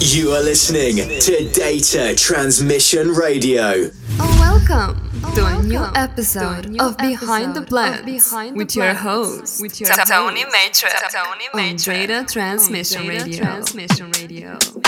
You are listening to Data Transmission Radio. Oh, welcome to a new episode of Behind the Blendz with your host, Tony Metric, on Data Transmission Radio.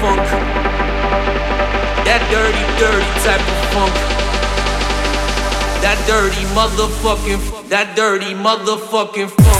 funk. That dirty, dirty type of funk. That dirty motherfucking, that dirty motherfucking funk.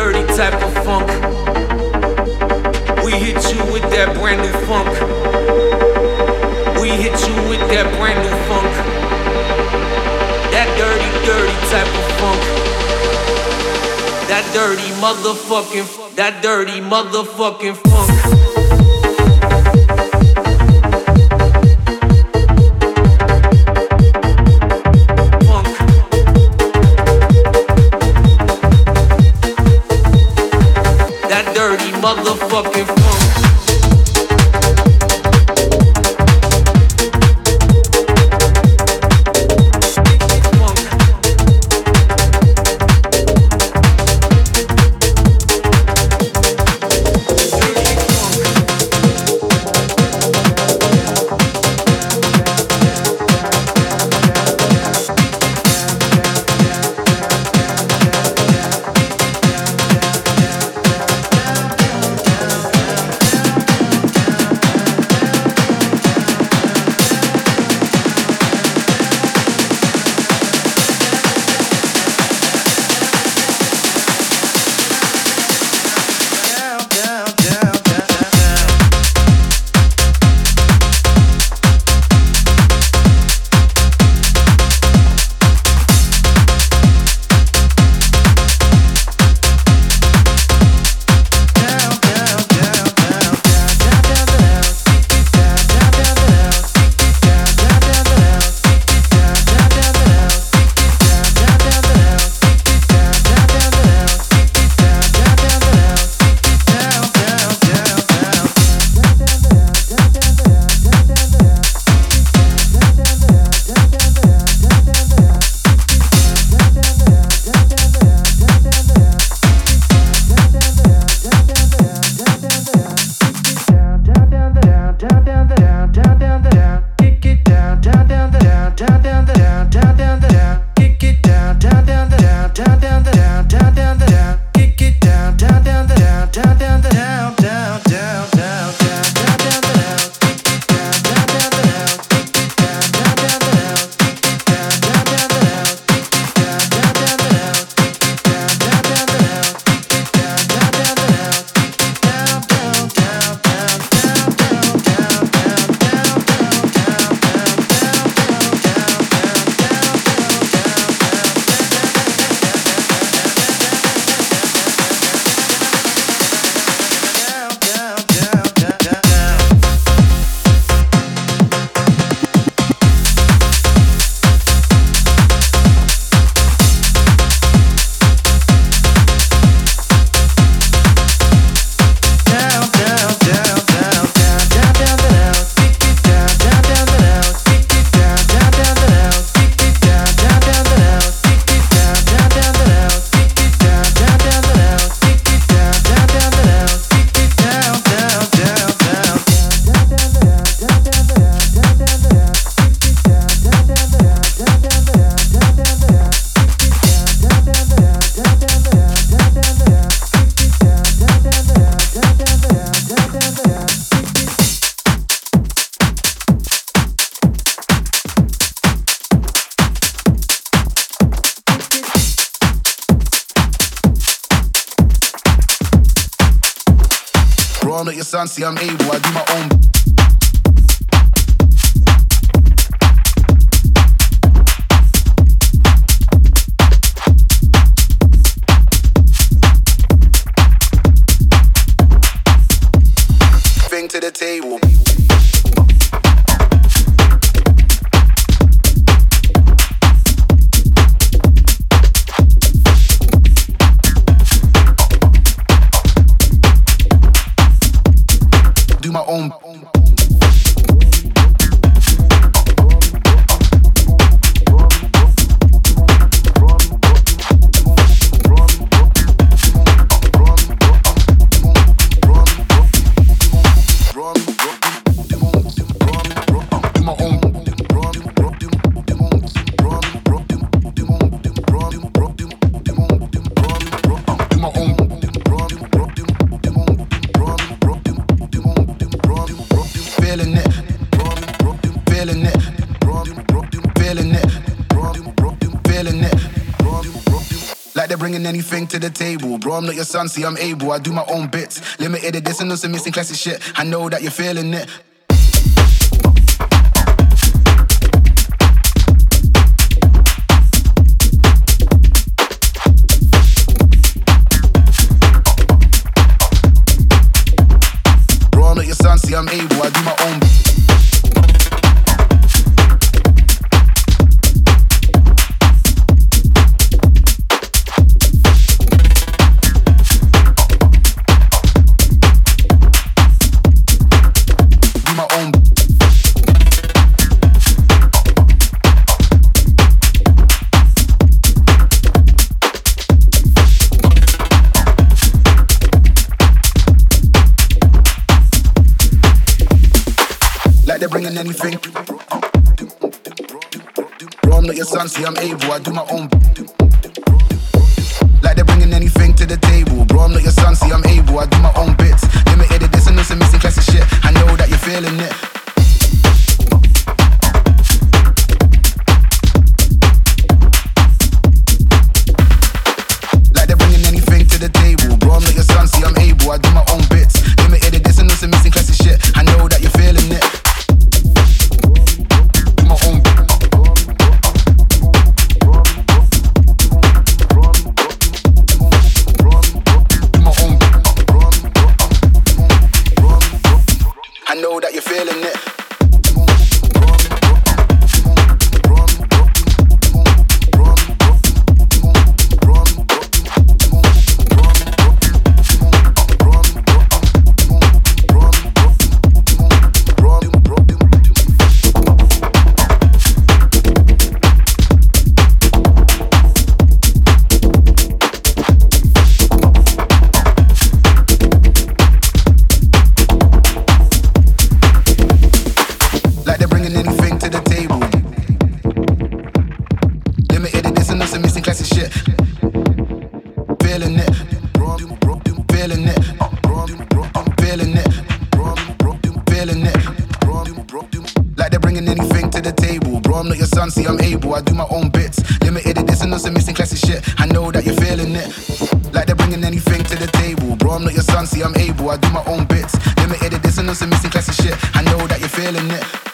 dirty type of funk. We hit you with that brand new funk. We hit you with that brand new funk. That dirty, dirty type of funk. That dirty motherfucking, that dirty motherfucking funk. motherfucking I'm not your son, see I'm able, I do my own. See, I'm able. I do my own bits. Limited edition, some missing classic shit. I know that you're feeling it. Anything. Bro, I'm not your son, see I'm able, I do my own. Like they're bringing anything to the table. Bro, I'm not your son, see I'm able, I do my own bits. Limited edition, some missing classic shit. I know that you're feeling it. the table. Bro, I'm not your son, see, I'm able. I do my own bits. Limited edition, some missing classic shit. I know that you're feeling it.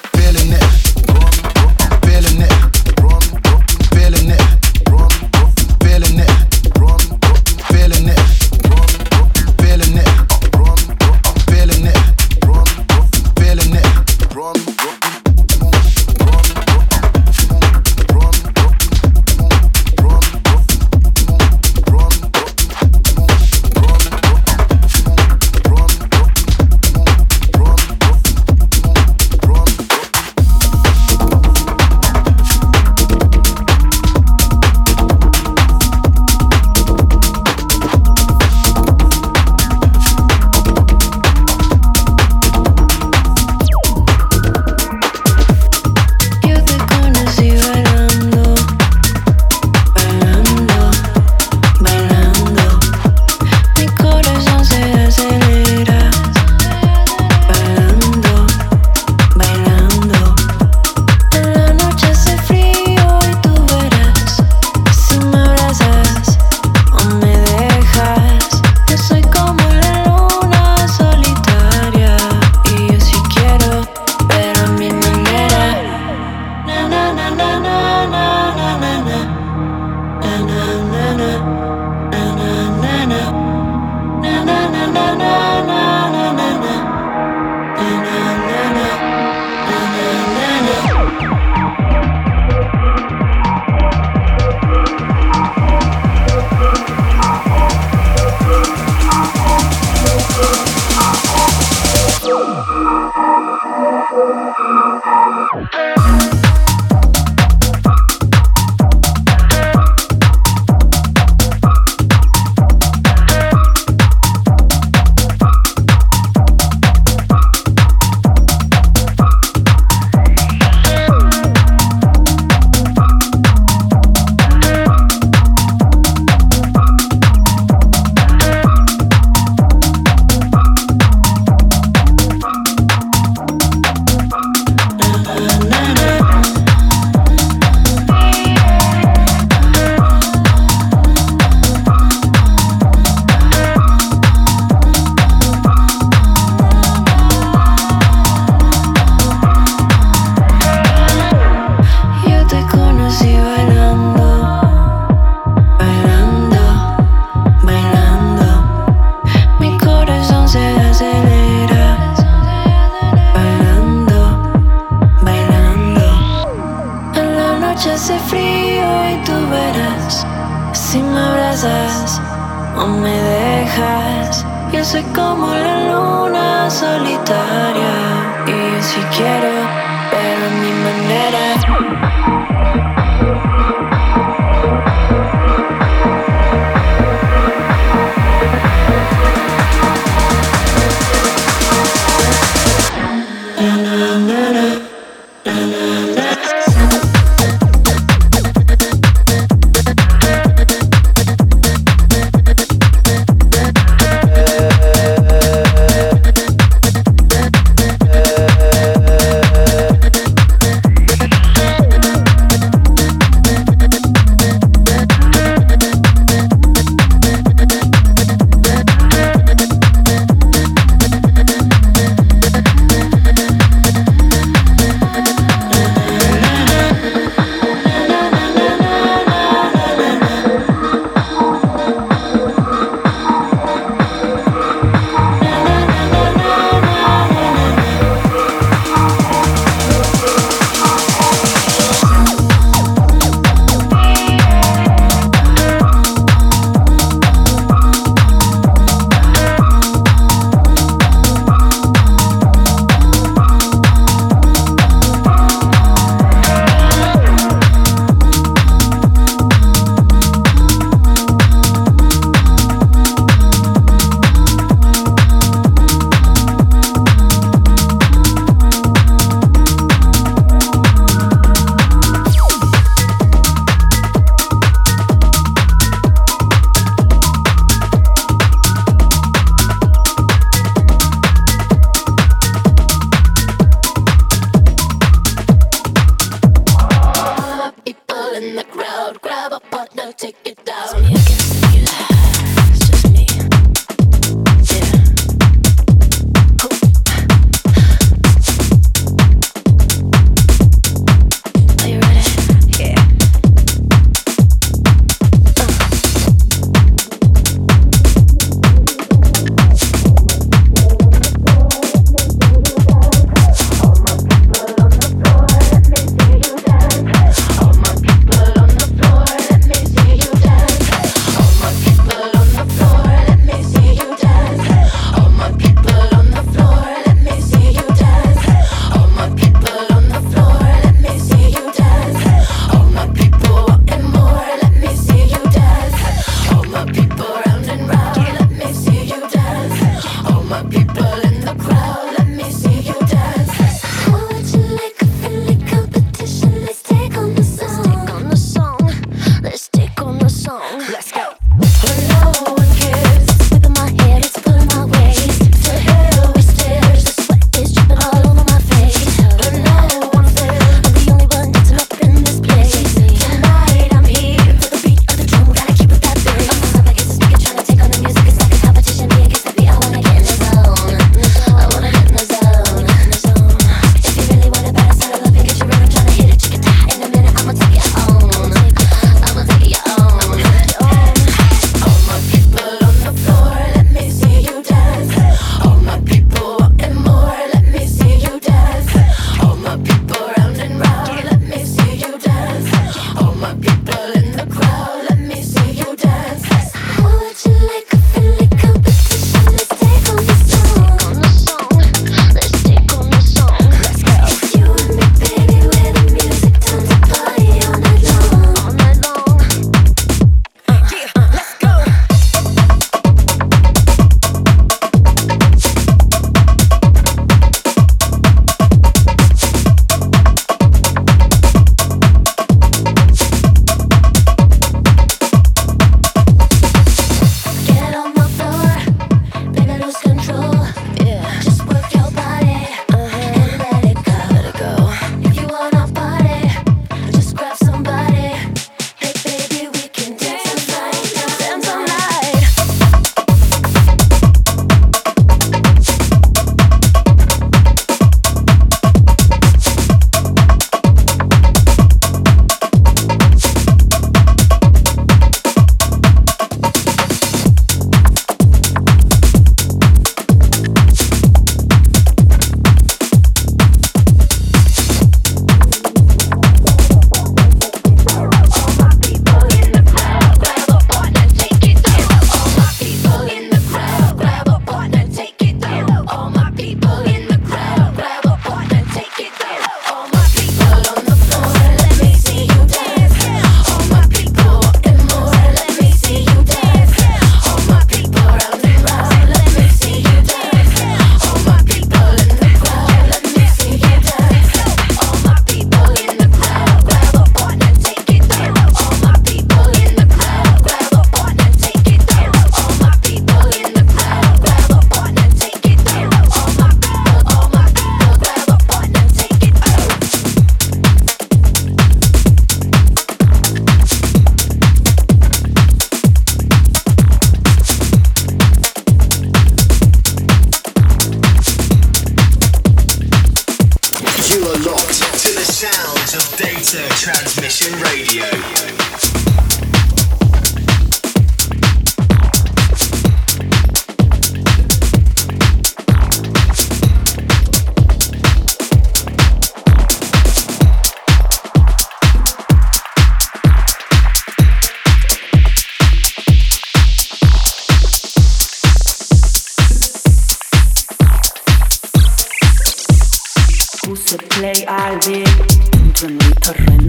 Entro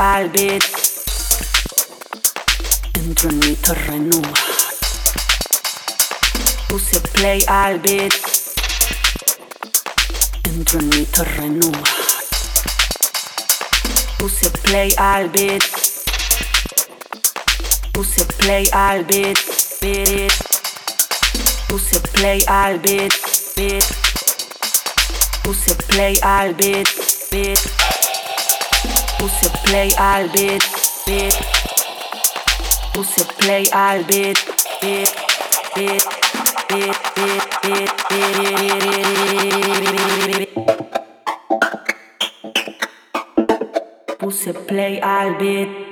al beat, beat. Puse play al beat, beat. Puse play al beat, beat. Puse play al beat, beat. Puse play al beat, beat, beat, beat, beat, beat, Puse play al beat.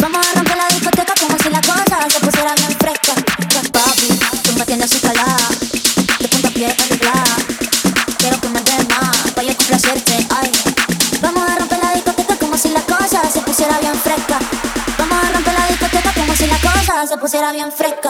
Vamos a romper la discoteca como si la cosa se pusiera bien fresca. Papi, tú me tienes escalada, de punta pie arreglada. Quiero que me dé más, pa' yo complacerte, ay. Vamos a romper la discoteca como si la cosa se pusiera bien fresca. Vamos a romper la discoteca como si la cosa se pusiera bien fresca.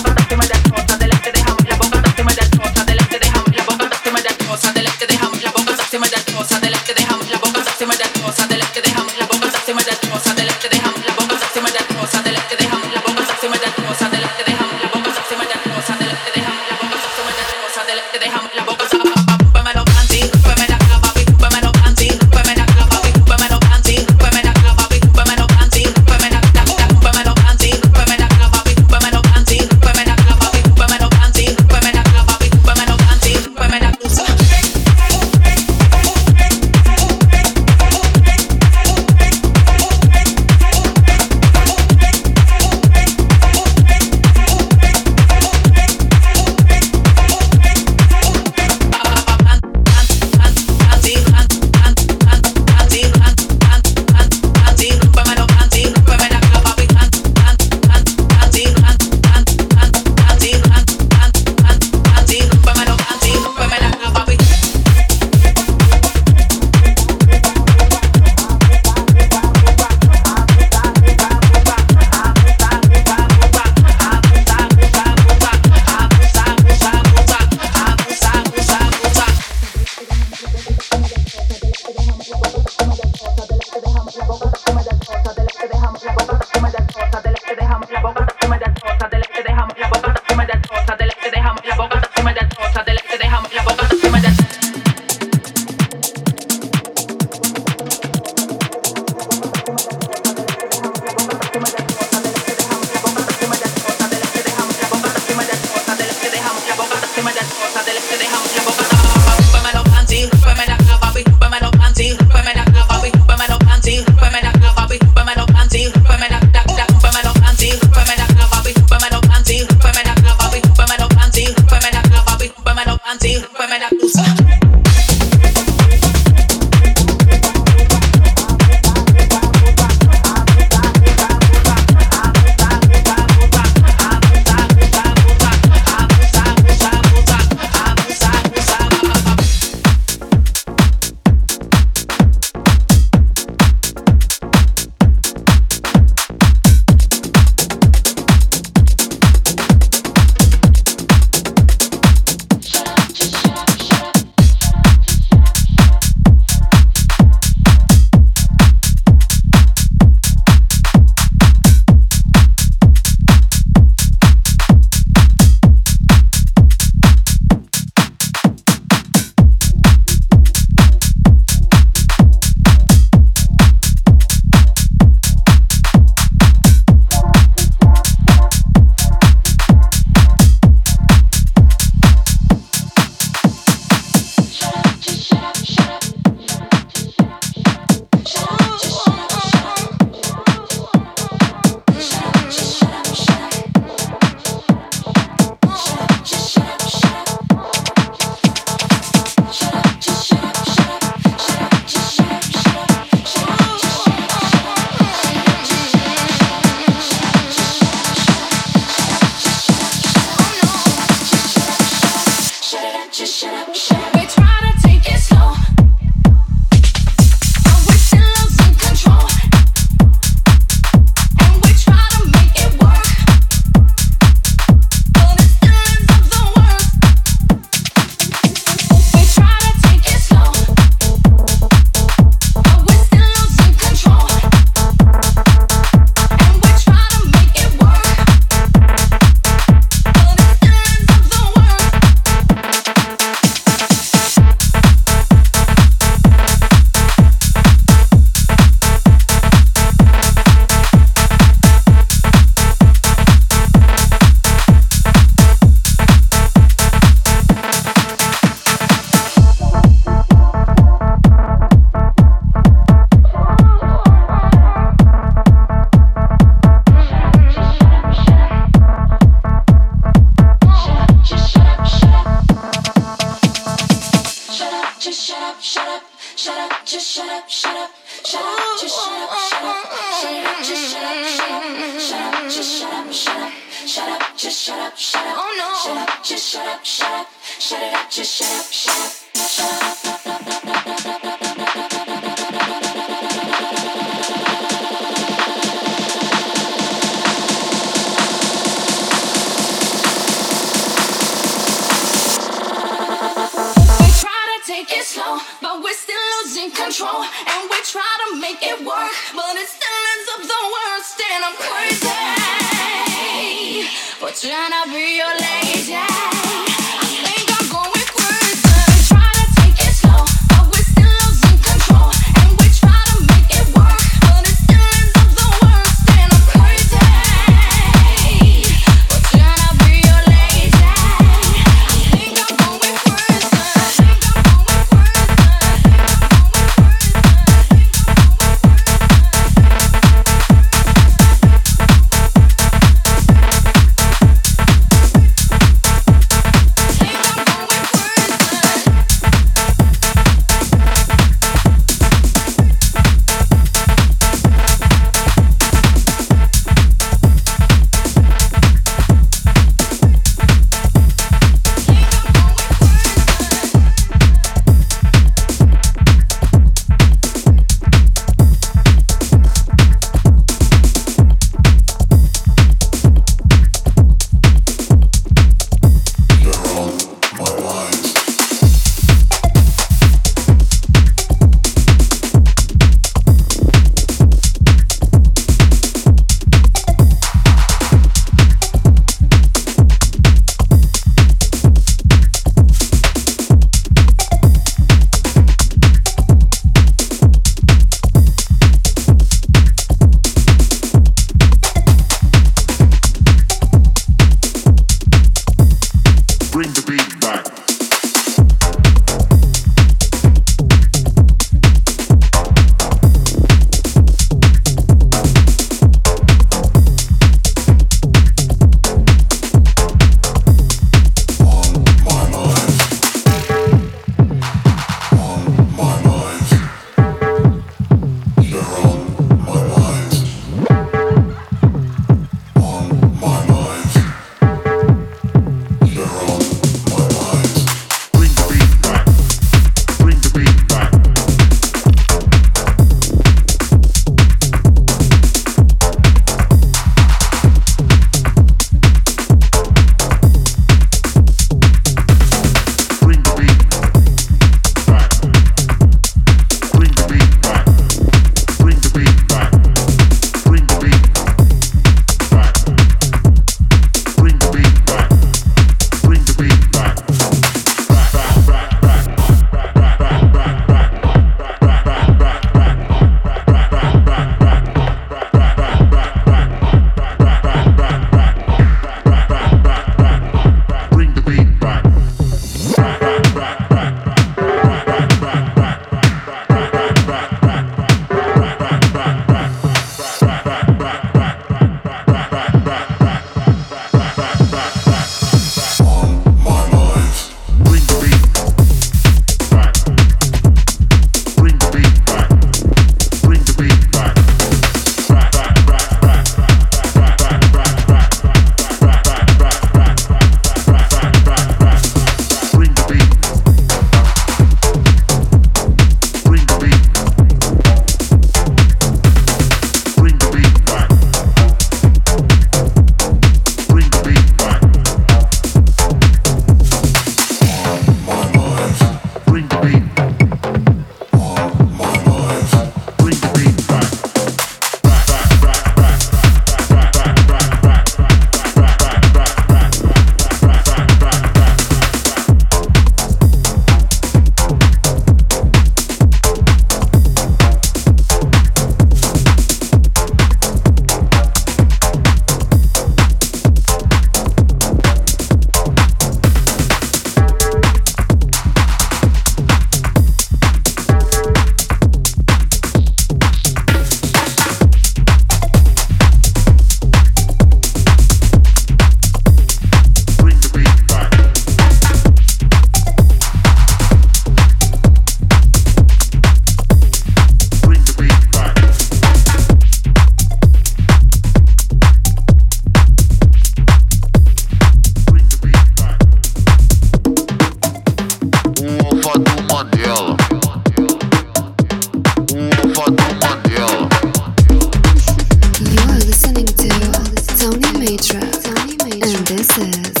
This.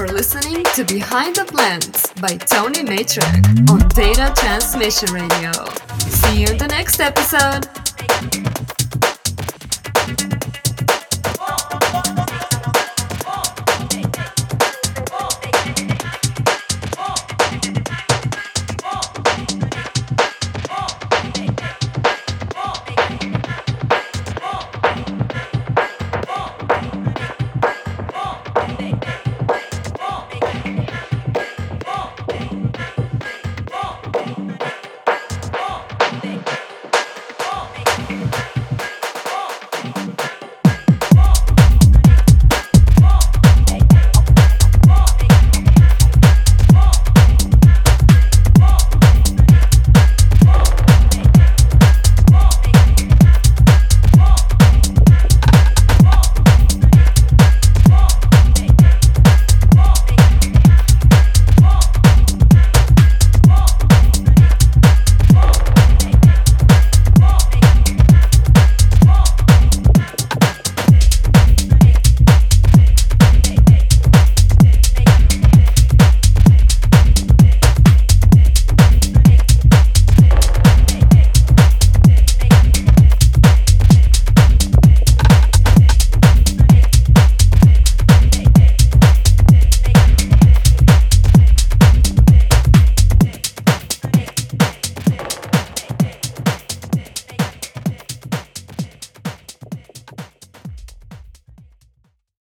For listening to Behind the Blendz by Tony Metric on Data Transmission Radio. See you in the next episode.